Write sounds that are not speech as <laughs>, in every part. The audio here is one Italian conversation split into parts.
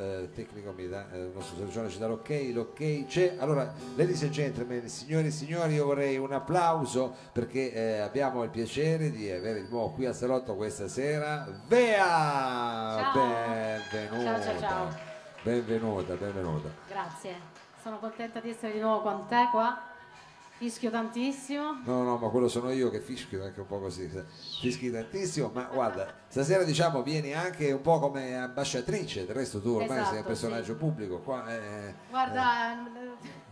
eh, tecnico mi dà, eh, il nostro Sergione ci dà l'ok, l'ok c'è. Allora, ladies and gentlemen, signori e signori, io vorrei un applauso perché eh, abbiamo il piacere di avere di nuovo qui a Salotto questa sera Vea! Ciao. Benvenuta! Ciao, ciao, ciao. Benvenuta, benvenuta. Grazie, sono contenta di essere di nuovo con te qua. Fischio tantissimo. No, no, ma quello sono io che fischio anche un po' così, fischi tantissimo, ma guarda, stasera diciamo vieni anche un po' come ambasciatrice, del resto tu ormai sei Esatto, un personaggio sì. pubblico, qua eh, Guarda, eh,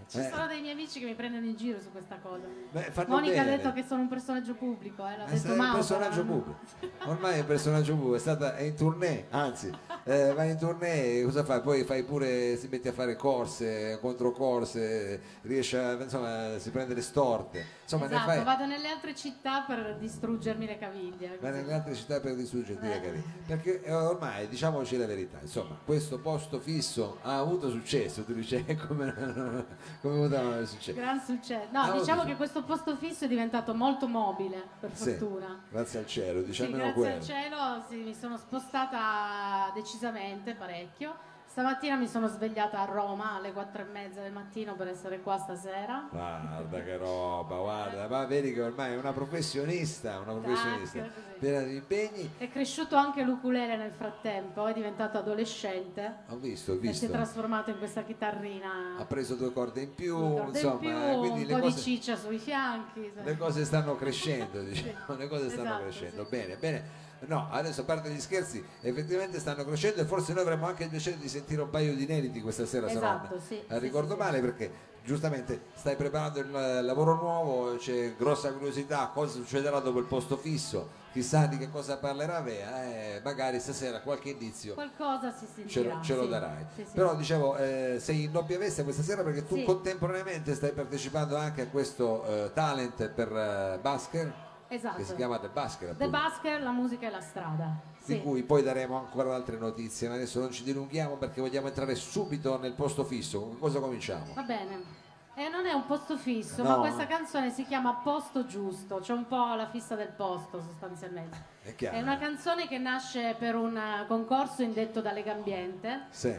ci Eh. sono dei miei amici che mi prendono in giro su questa cosa. beh, Monica bene. ha detto che sono un personaggio pubblico, eh, l'ha detto sei un Mauro. personaggio pubblico, ormai è un personaggio pubblico, è, stata, è in tournée, anzi, eh, vai in tournée, cosa fai? Poi fai pure, si metti a fare corse, controcorse, riesce a, insomma, si prende le storte, insomma ne esatto, fai... vado nelle altre città per distruggermi le caviglie. Così. nelle altre città per distruggerti le Eh. caviglie. Perché eh, ormai, diciamoci la verità, insomma, questo posto fisso ha avuto successo, tu dici "Eh, <laughs> come, <laughs> come poteva avere successo? Gran successo. No, Ah, diciamo che questo posto fisso è diventato molto mobile, per Sì, fortuna. grazie al cielo, Sì, diciamo grazie quello. al cielo sì, mi sono spostata decisamente parecchio. Stamattina mi sono svegliata a Roma alle quattro e mezza del mattino per essere qua stasera. Guarda che roba, guarda, ma vedi che ormai è una professionista, una professionista, piena di impegni. È cresciuto anche l'ukulele nel frattempo, è diventato adolescente Ho visto, ho e si è visto. trasformato in questa chitarrina. Ha preso due corde in più, Una corda in insomma, più, eh, quindi un le po' cose... di ciccia sui fianchi. le cose stanno crescendo, <laughs> diciamo, le cose stanno Esatto, crescendo. sì. Bene, bene. No, adesso a parte gli scherzi, effettivamente stanno crescendo e forse noi avremo anche il piacere di sentire un paio di inediti questa sera, se Esatto, non sì, eh, ricordo sì, male perché giustamente stai preparando il eh, lavoro nuovo, c'è grossa curiosità, cosa succederà dopo il posto fisso, chissà di che cosa parlerà Vea, eh, magari stasera qualche indizio Qualcosa si ce sentirà. lo, ce lo sì. darai. Sì, sì. Però dicevo, eh, sei in doppia veste questa sera perché tu contemporaneamente stai partecipando anche a questo eh, talent per eh, Basker Esatto. che si chiama The Basker, The appunto, Basker, la musica e la strada. di Sì. cui poi daremo ancora altre notizie, ma adesso non ci dilunghiamo perché vogliamo entrare subito nel posto fisso. Con cosa cominciamo? Va bene. E non è un posto fisso, No. ma questa canzone si chiama Posto Giusto, c'è un po' la fissa del posto sostanzialmente. È. È una canzone che nasce per un eh, concorso indetto da Legambiente. Sì.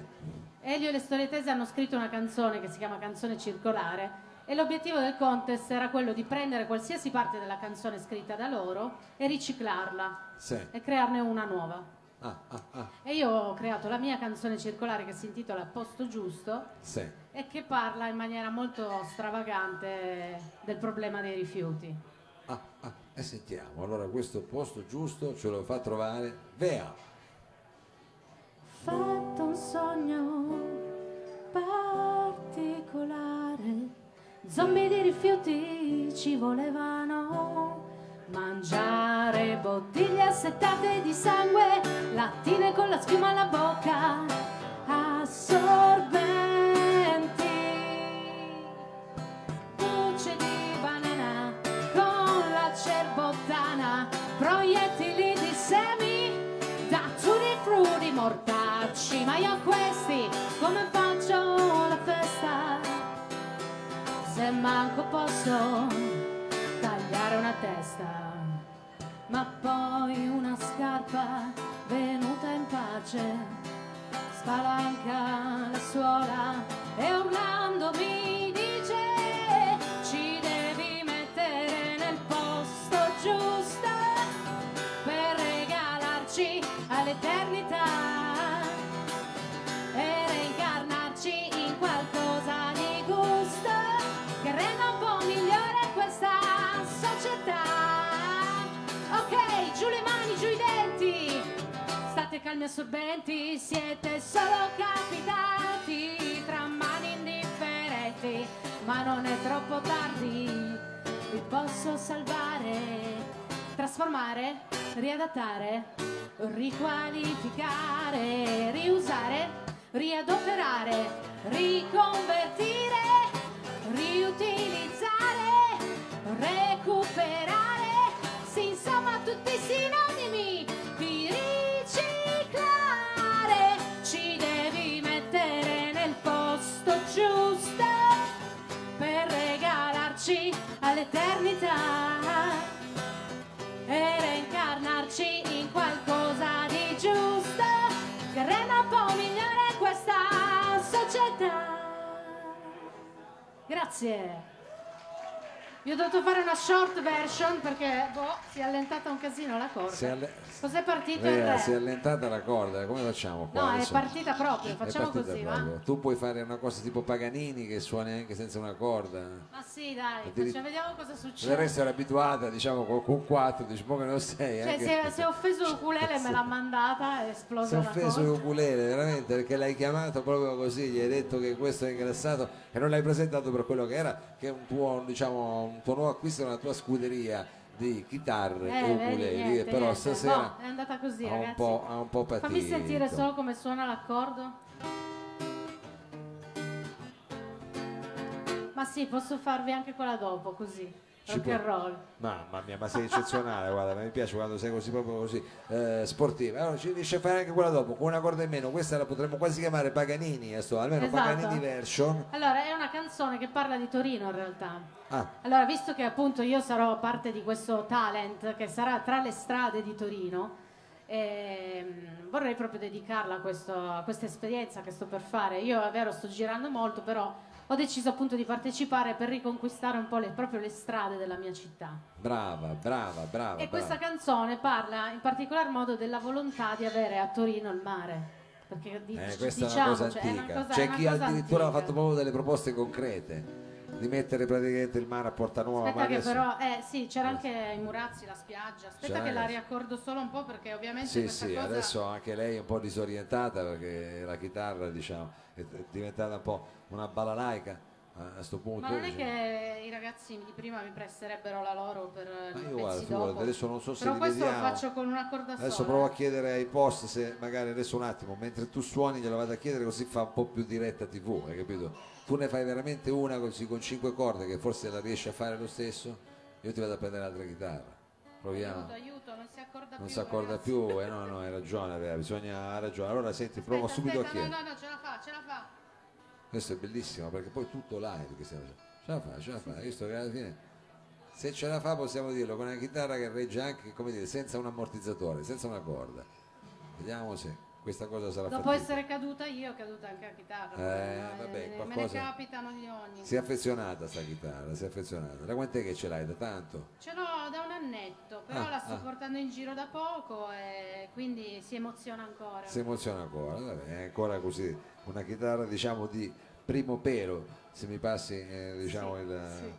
Elio e le storie tese hanno scritto una canzone che si chiama Canzone Circolare e l'obiettivo del contest era quello di prendere qualsiasi parte della canzone scritta da loro e riciclarla Sì. e crearne una nuova. Ah, ah, ah, E io ho creato la mia canzone circolare che si intitola Posto Giusto sì. e che parla in maniera molto stravagante del problema dei rifiuti. Ah, ah, e sentiamo. Allora questo posto giusto ce lo fa trovare Vea. Fatto un sogno particolare, zombie di rifiuti ci volevano. Mangiare bottiglie assettate di sangue, lattine con la schiuma alla bocca, assorbenti. Bucce di banana con la cerbottana, proiettili di semi da tutti frutti mortacci. Ma io posso tagliare una testa. Ma poi una scarpa venuta in pace spalanca la suola e urlando State calmi assorbenti, siete solo capitati tra mani indifferenti, ma non è troppo tardi, vi posso salvare, trasformare, riadattare, riqualificare, riusare, riadoperare, riconvertire, riutilizzare, recuperare, sì insomma tutti i l'eternità e reincarnarci in qualcosa di giusto che renda un po' migliore questa società. Grazie. Vi ho dovuto fare una short version perché boh, si è allentata un casino la corda. Si è alle- Cos'è partito il re? si è allentata la corda, come facciamo qua? No, è adesso? partita proprio, È facciamo partita così, proprio. va? Tu puoi fare una cosa tipo Paganini che suoni anche senza una corda. Ma sì, dai, facciamo- vediamo cosa Del succede. resto era abituata, diciamo, con, con quattro, dici, mo che non sei. Cioè, anche- se, se ho offeso l'ukulele <laughs> me l'ha mandata, è Si esplosa è una offeso cosa. l'ukulele, veramente, perché l'hai chiamato proprio così, gli hai detto che questo è ingrassato e non l'hai presentato per quello che era, che è un tuo, diciamo, nuovo acquisto, una tua scuderia di chitarre Eh, e ukulele, niente, però niente. stasera Boh, è andata così, ha un ragazzi. po', ha un po' patito. Fammi sentire solo come suona l'accordo. Ma sì, posso farvi anche quella dopo, così. Rock può- and roll. Mamma mia, ma sei eccezionale, <laughs> guarda, mi piace quando sei così proprio così eh, sportiva. Allora ci riesce a fare anche quella dopo, con una corda in meno, questa la potremmo quasi chiamare Paganini, eh, almeno Esatto. Paganini version. Allora, è una canzone che parla di Torino in realtà. Ah, Allora, visto che appunto io sarò parte di questo talent che sarà tra le strade di Torino, ehm, vorrei proprio dedicarla a, questo- a questa esperienza che sto per fare. Io è vero sto girando molto, però ho deciso appunto di partecipare per riconquistare un po' le, proprio le strade della mia città. brava, brava, brava. E questa brava. canzone parla in particolar modo della volontà di avere a Torino il mare. Perché di- Eh, questa diciamo, è una cosa cioè, antica. cosa- C'è chi addirittura ha antica. fatto proprio delle proposte concrete di mettere praticamente il mare a Porta Nuova. Aspetta che adesso- però, eh sì, c'era anche i Murazzi, la spiaggia. Aspetta C'era che la riaccordo solo un po' perché ovviamente Sì, questa sì, cosa... adesso anche lei è un po' disorientata perché la chitarra diciamo, è diventata un po' una balalaica a questo punto. Ma non è che i ragazzi di prima mi presterebbero la loro per Ma i io guarda, figurati, adesso non so se Però li questo vediamo. lo faccio con una corda Adesso sola. provo a chiedere ai post se magari adesso un attimo, mentre tu suoni glielo vado a chiedere così fa un po' più diretta tv, hai capito? Tu ne fai veramente una così con cinque corde che forse la riesci a fare lo stesso, io ti vado a prendere l'altra chitarra. Proviamo. Aiuto, aiuto, non si accorda Non più. si accorda ragazzi. più, eh, no, no, hai ragione, bisogna, ha ragione. Allora senti, provo Aspetta, subito a aspetta, chiedere. No, no, no, ce la fa, ce la fa. Questo è bellissimo perché poi tutto live che stiamo facendo. Ce la fa, ce la fa, visto che alla fine se ce la fa possiamo dirlo con una chitarra che regge anche, come dire, senza un ammortizzatore, senza una corda. Vediamo se questa cosa sarà Dopo fattibile. essere caduta io, è caduta anche la chitarra. Eh, no? vabbè, me ne qualcosa- capitano di ogni. Si è affezionata sta chitarra, si è affezionata. Da quant'è che ce l'hai? Da tanto? Ce l'ho da un annetto, però Ah, la sto ah. portando in giro da poco e quindi si emoziona ancora. Si emoziona ancora, vabbè, è ancora così, una chitarra diciamo di primo pelo, se mi passi eh, diciamo Sì, il, sì.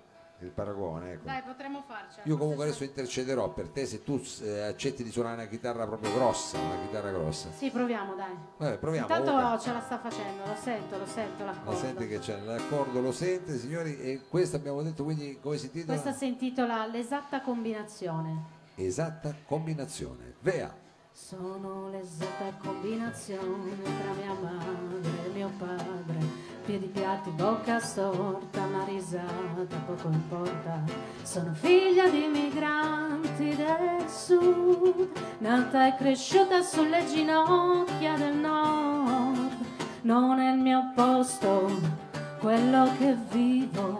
Il paragone. Ecco. Dai, potremmo farcela. Io comunque adesso intercederò per te se tu eh, accetti di suonare una chitarra proprio grossa, una chitarra grossa. Sì, proviamo, dai. Vabbè, proviamo. Intanto Luca. ce la sta facendo, lo sento, lo sento La l'accordo. sente che c'è l'accordo, lo sente signori e questo abbiamo detto quindi come si intitola? Questa si intitola L'esatta combinazione. Esatta combinazione. Vea. Sono l'esatta combinazione tra mia madre e mio padre. Piedi piatti, bocca storta, una risata, poco importa. Sono figlia di migranti del sud, nata e cresciuta sulle ginocchia del nord. Non è il mio posto, quello che vivo,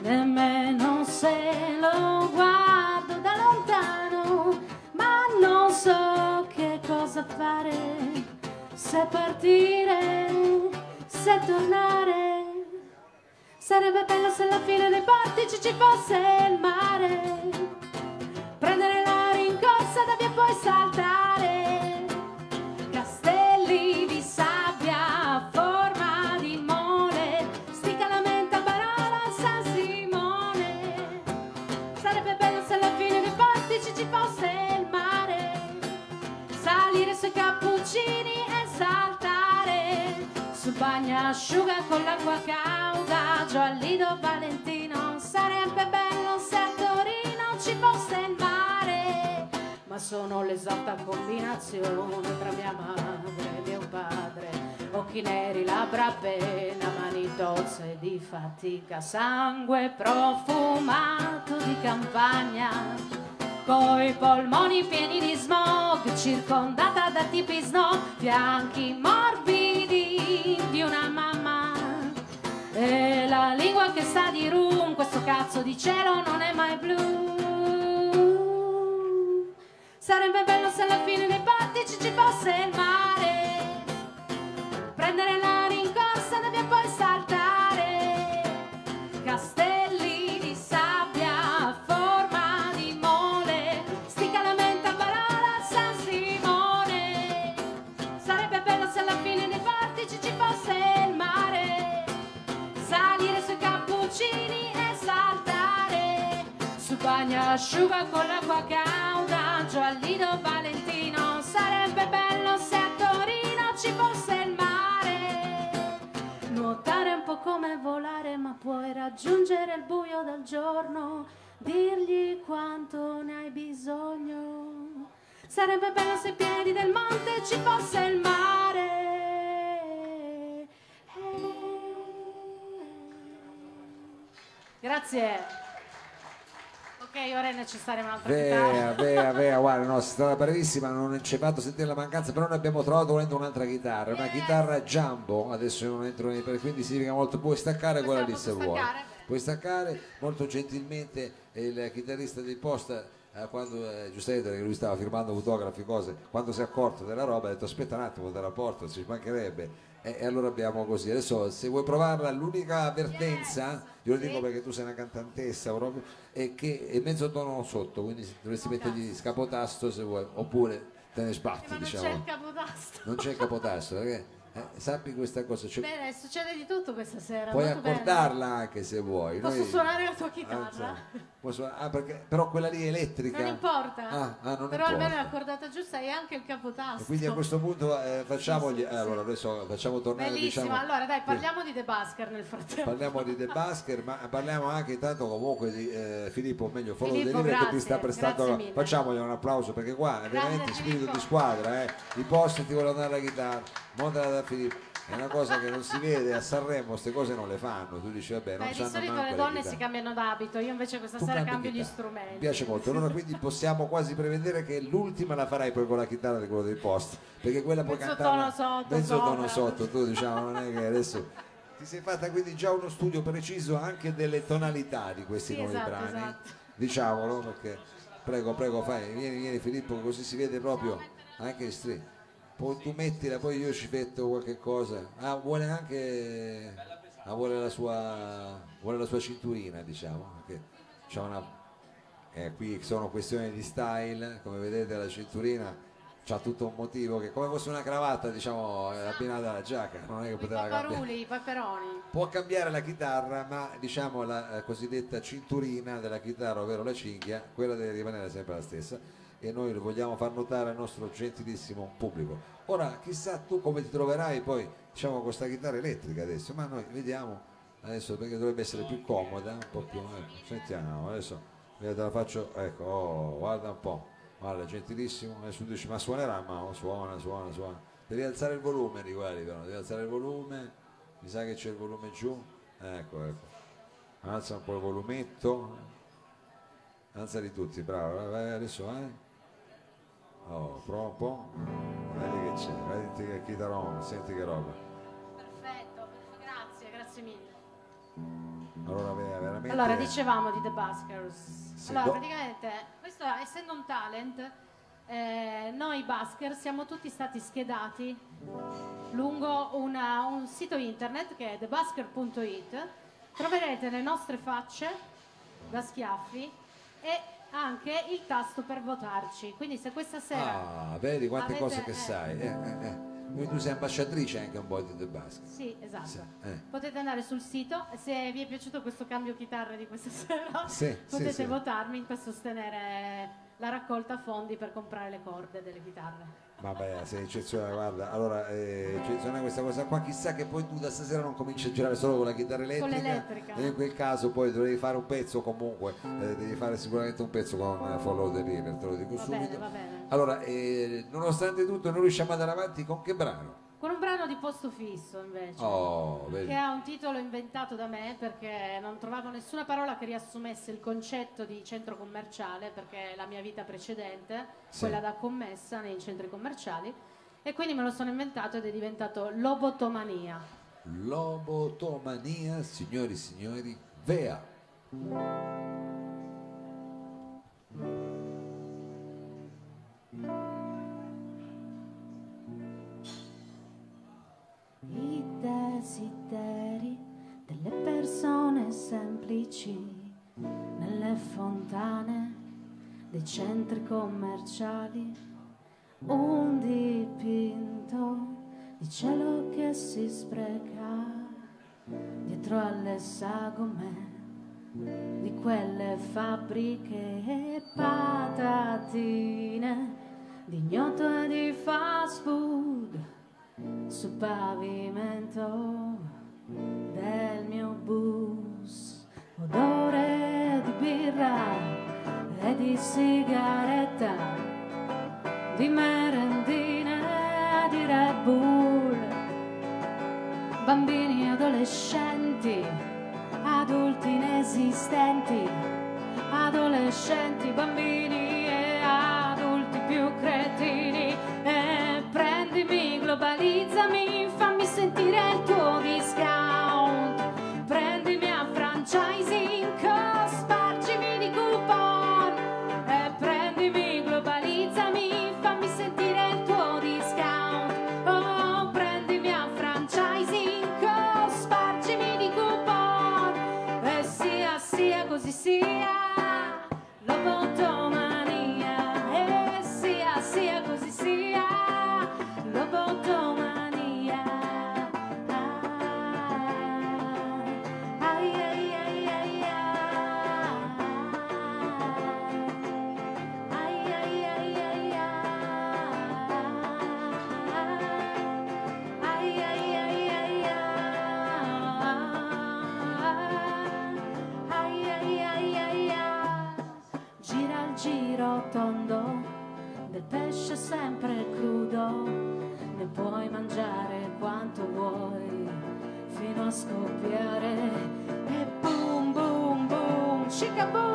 nemmeno se lo guardo da lontano, ma non so che cosa fare, se partire, se tornare. Sarebbe bello se alla fine dei portici ci fosse il mare, bagnasciuga con l'acqua cauda, giù al Lido Valentino. Sarebbe bello se a Torino ci fosse il mare, ma sono l'esatta combinazione tra mia madre e mio padre. Occhi neri, labbra appena, mani tozze di fatica, sangue profumato di campagna. Coi polmoni pieni di smog, circondata da tipi snow, fianchi morbidi di una mamma. E la lingua che sa di rum, questo cazzo di cielo non è mai blu. Sarebbe bello se alla fine dei portici ci fosse il mare. Prendere la asciuga con l'acqua cauda giù al Lido Valentino. Sarebbe bello se a Torino ci fosse il mare. Nuotare un po' come volare ma puoi raggiungere il buio del giorno. Dirgli quanto ne hai bisogno. Sarebbe bello se ai piedi del monte ci fosse il mare. Grazie. Ok, ora è necessaria un'altra Vea, chitarra. vea, vea, <laughs> guarda, no, è stata bravissima, non ci è fatto sentire la mancanza, però noi abbiamo trovato volendo un'altra chitarra, una chitarra jumbo, adesso non entro nei quindi significa molto, puoi staccare quella lì se vuoi. staccare? Puoi staccare, molto gentilmente il chitarrista di posta, eh, quando eh, giustamente lui stava firmando autografi, cose, quando si è accorto della roba ha detto aspetta un attimo, te la porto, ci mancherebbe. E, e allora abbiamo così. Adesso se vuoi provarla, l'unica avvertenza, io lo dico perché tu sei una cantantessa proprio, è che è mezzo tono sotto, quindi dovresti mettergli scapotasto se vuoi, oppure te ne sbatti, Ma non diciamo. c'è il capotasto. Non c'è il capotasto, perché eh, sappi questa cosa, cioè, Bene, succede di tutto questa sera. puoi molto accordarla anche se vuoi. Posso Noi- suonare la tua Ah, chitarra? puoi suonare- ah, perché, però quella lì è elettrica. Non importa. Ah, ah, non Però importa. almeno è accordata giusta e anche il capotasto. E quindi a questo punto eh, facciamogli, Sì, sì, eh, allora adesso facciamo tornare Bellissimo. diciamo, allora, dai, parliamo di The Busker nel frattempo. parliamo di The Basker, ma parliamo anche intanto comunque di eh, Filippo, o meglio Follow Filippo, che ti grazie, sta prestando, grazie mille. facciamogli un applauso perché qua è Grande veramente spirito Filippo. di squadra, eh. i posti ti vogliono dare la chitarra, montala da Filippo. È una cosa che non si vede a Sanremo, queste cose non le fanno. Tu dici, vabbè, non Beh, di solito le donne si cambiano d'abito, io invece questa Tu sera cambi cambio gli strumenti. Mi piace molto, allora quindi possiamo quasi prevedere che l'ultima la farai poi con la chitarra di quello dei post, perché quella cantarla tono sotto, mezzo tono sotto, tu diciamo, non è che adesso ti sei fatta quindi già uno studio preciso anche delle tonalità di questi Sì, nuovi esatto, brani, esatto. diciamolo perché prego, prego, fai, vieni, vieni Filippo, così si vede proprio anche il stream. Poi tu mettila, poi io ci metto qualche cosa. Ah, vuole anche ah, vuole la sua vuole la sua cinturina, diciamo, perché c'ha una eh, qui sono questioni di style, come vedete la cinturina c'ha tutto un motivo che come fosse una cravatta, diciamo, è abbinata alla giacca, non è che poteva cambiare. paperoni. Può cambiare la chitarra, ma diciamo la eh, cosiddetta cinturina della chitarra, ovvero la cinghia, quella deve rimanere sempre la stessa e noi lo vogliamo far notare al nostro gentilissimo pubblico. Ora, chissà tu come ti troverai poi, diciamo, con questa chitarra elettrica adesso, ma noi vediamo adesso perché dovrebbe essere più comoda, un po' più, ecco, sentiamo, adesso te la faccio, ecco, oh, guarda un po', guarda, gentilissimo, adesso tu dici, ma suonerà, ma suona, suona, suona. Devi alzare il volume, riguardi però, devi alzare il volume, mi sa che c'è il volume giù, ecco, ecco, alza un po' il volumetto, alzali tutti, bravo, vai, adesso vai. Oh, prova un po', vedi che c'è, vedi che chitarrone, senti che roba. Perfetto, grazie, grazie mille. Allora, ve- veramente... Allora, dicevamo di The Buskers. Sì, allora, do- praticamente, questo essendo un talent, eh, noi Busker siamo tutti stati schedati lungo una- un sito internet che è thebusker.it. Troverete le nostre facce da schiaffi e anche il tasto per votarci. Quindi se questa sera... Ah, vedi quante Avete- cose che eh. sai. Eh, eh, eh. Tu sei ambasciatrice anche un po' di The Basket. Sì, esatto. Sì, eh. Potete andare sul sito, se vi è piaciuto questo cambio chitarre di questa <laughs> sera, Sì, potete sì. votarmi per sostenere la raccolta fondi per comprare le corde delle chitarre. Vabbè, sei eccezionale, guarda, allora eh, eccezionale questa cosa qua, chissà che poi tu da stasera non cominci a girare solo con la chitarra elettrica, l'elettrica. e in quel caso poi dovevi fare un pezzo comunque, eh, devi fare sicuramente un pezzo con eh, Follow the River, te lo dico Va subito. bene, va bene. Allora, eh, nonostante tutto noi riusciamo ad andare avanti con che brano? Con un brano di posto fisso invece. Oh. Che ha un titolo inventato da me perché non trovavo nessuna parola che riassumesse il concetto di centro commerciale, perché è la mia vita precedente, Sì. quella da commessa nei centri commerciali, e quindi me lo sono inventato ed è diventato lobotomania. Lobotomania, signori e signori, Vea. Desideri delle persone semplici nelle fontane dei centri commerciali, un dipinto di cielo che si spreca dietro alle sagome di quelle fabbriche e patatine, di gnotto e di fast food sul pavimento del mio bus. Odore di birra e di sigaretta, di merendine e di Red Bull, bambini adolescenti, adulti inesistenti, adolescenti, bambini pesce sempre crudo, ne puoi mangiare quanto vuoi fino a scoppiare. E boom boom boom, chica boom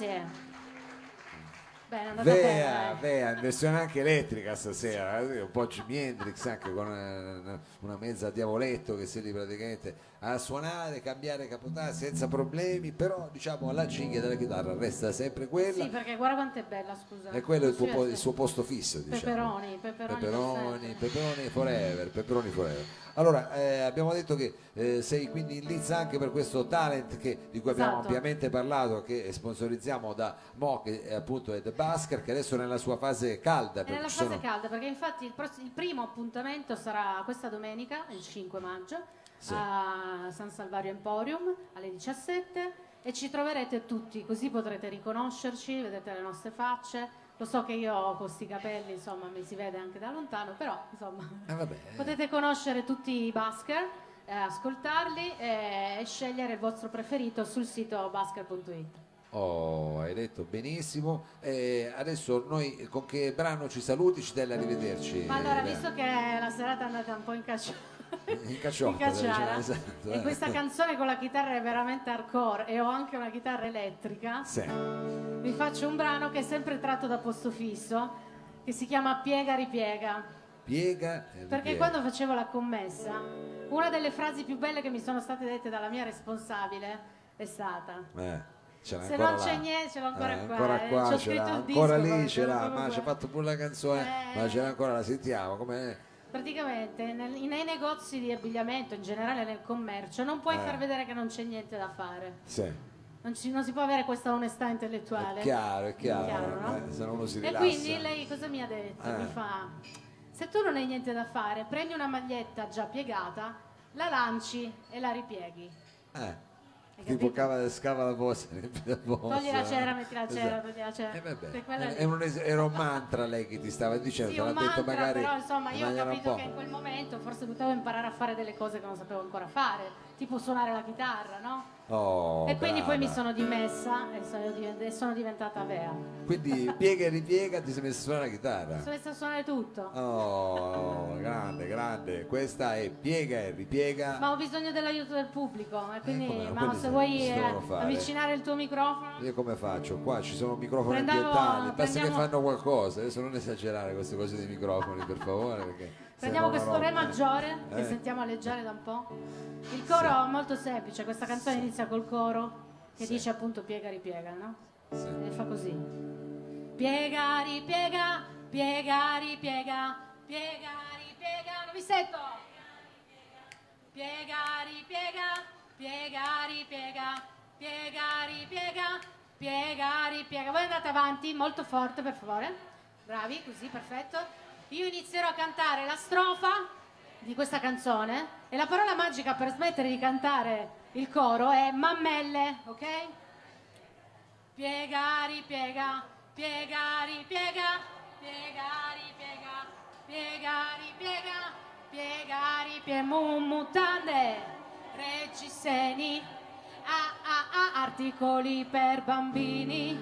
Grazie. Bene, Vea, bene. eh. Vea, in versione anche elettrica stasera, eh, un po' Jimi Hendrix anche con una, una mezza diavoletto che si lì praticamente a suonare, cambiare capotà senza problemi, però diciamo la cinghia della chitarra resta sempre quella Sì, perché guarda quanto è bella, scusa. e quello è il, tuo po- il suo posto fisso, diciamo. Peperoni, peperoni. per Peperoni, peperoni forever, peperoni forever. Allora, eh, abbiamo detto che eh, sei quindi in lizza anche per questo talent che- di cui abbiamo Esatto. ampiamente parlato, che sponsorizziamo da Mo, che è appunto è The Basker, che adesso è nella sua fase calda. È perché nella ci fase sono- calda perché infatti il, pross- il primo appuntamento sarà questa domenica, il 5 maggio, Sì. a San Salvario Emporium alle 17 e ci troverete tutti, così potrete riconoscerci, vedete le nostre facce. Lo so che io con questi capelli, insomma, mi si vede anche da lontano, però insomma, Eh, <laughs> potete conoscere tutti i Basker, eh, ascoltarli e, e scegliere il vostro preferito sul sito basker.it. Oh, hai detto benissimo. Eh, adesso noi con che brano ci saluti, ci dai l'arrivederci? Ma allora, visto che la serata è andata un po' in caccia In cacciotta, in cacciara, diciamo, esatto, e eh. questa canzone con la chitarra è veramente hardcore e ho anche una chitarra elettrica, Sì. vi faccio un brano che è sempre tratto da Posto Fisso, che si chiama Piega Ripiega. Piega e Perché ripiega. quando facevo la commessa, una delle frasi più belle che mi sono state dette dalla mia responsabile è stata Eh, Se non c'è là. niente, ce l'ho ancora Eh, qua, ancora eh. qua, C'ho ce l'ha, ancora disco, lì ce l'ha, ma ci ha qua. fatto pure la canzone, Eh. ma ce l'ha ancora, la sentiamo, come Praticamente nel- nei negozi di abbigliamento, in generale nel commercio, non puoi Eh. far vedere che non c'è niente da fare. Sì, Non, ci- non si può avere questa onestà è intellettuale. chiaro, è chiaro, Chiaro, no? eh, se no uno si E rilassa. quindi lei cosa mi ha detto? Eh. Mi fa, se tu non hai niente da fare, prendi una maglietta già piegata, la lanci e la ripieghi. Eh, tipo cava, scava la posta, <laughs> riempi la posta. Togli la cera, metti la cera, Esatto. togli la cera. Eh, vabbè, quella è- un es- era un mantra lei che ti stava dicendo, Sì, l'ha un detto mantra, magari però insomma in io ho capito che in quel momento forse potevo imparare a fare delle cose che non sapevo ancora fare, tipo suonare la chitarra, no? Oh, e quindi poi mi brava. sono dimessa e sono, div- e sono diventata Vea. Quindi <laughs> piega e ripiega ti sei messa a suonare la chitarra. Sono messa a suonare tutto. Oh, grande, grande. Questa è piega e ripiega. Ma ho bisogno dell'aiuto del pubblico, e quindi, come no, Mao, quelli se vuoi eh, avvicinare il tuo microfono. Io come faccio? Qua ci sono microfoni Prendiamo- ambientali, basta prendiamo- che fanno qualcosa. Adesso non esagerare queste cose dei microfoni, per favore. Perché Prendiamo questo re maggiore che Eh. sentiamo alleggiare da un po'. Il coro è molto semplice, questa canzone inizia col coro che Sì. dice appunto piega ripiega, no? Sì. E fa così. Piega, ripiega, piega, ripiega, piega, ripiega, non vi sento! Piega, ripiega, piega, ripiega, piega, ripiega, piega, ripiega. Voi andate avanti molto forte, per favore. Bravi, così, perfetto. Io inizierò a cantare la strofa di questa canzone e la parola magica per smettere di cantare il coro è mammelle, ok? Piega, ripiega, piega, ripiega, piega, ripiega, piega, ripiega, piega, ripiega, mu- mutande, reggiseni, a, a, a, articoli per bambini.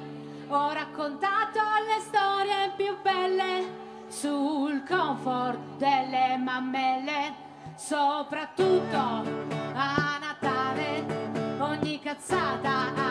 Ho raccontato le storie più belle sul comfort delle mammelle, soprattutto a Natale. Ogni cazzata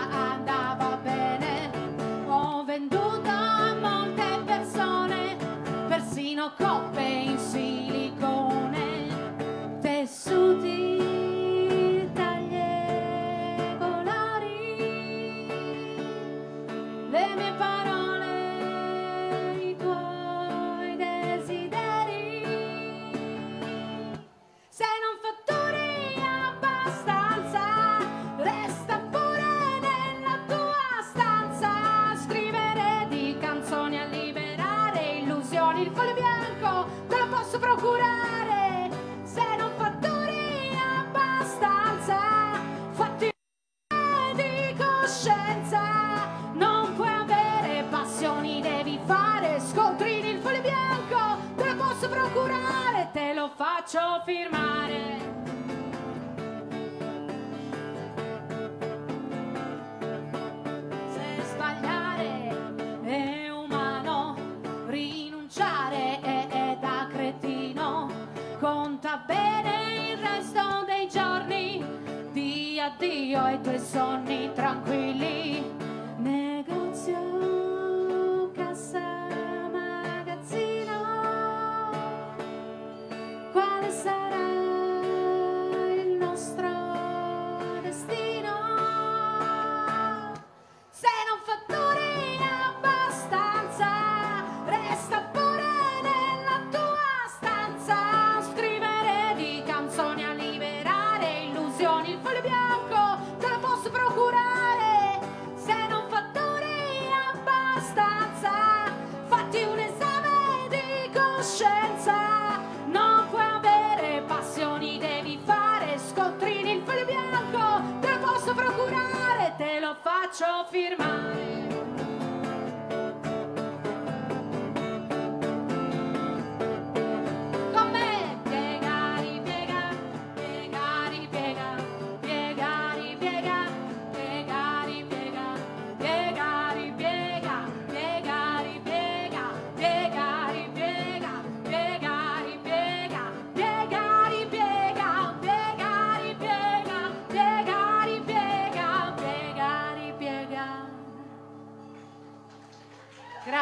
faccio firmare. Se sbagliare è umano, rinunciare è, è da cretino. Conta bene il resto dei giorni, di addio ai tuoi sonni tranquilli.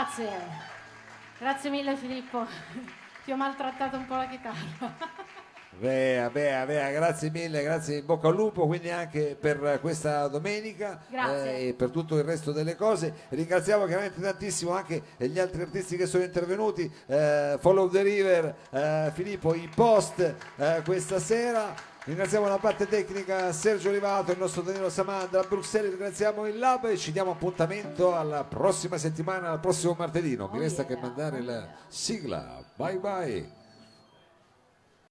Grazie. Grazie mille Filippo. <laughs> Ti ho maltrattato un po' la chitarra. <laughs> Bea, bea, bea, grazie mille, grazie in bocca al lupo, quindi anche per questa domenica eh, e per tutto il resto delle cose. Ringraziamo chiaramente tantissimo anche gli altri artisti che sono intervenuti, eh, Follow the River, eh, Filippo in post eh, questa sera. Ringraziamo la parte tecnica Sergio Rivato, il nostro Danilo Samandra, a Bruxelles ringraziamo il Lab e ci diamo appuntamento alla prossima settimana, al prossimo martedì. Non mi resta che mandare oh la yeah. sigla. Bye bye.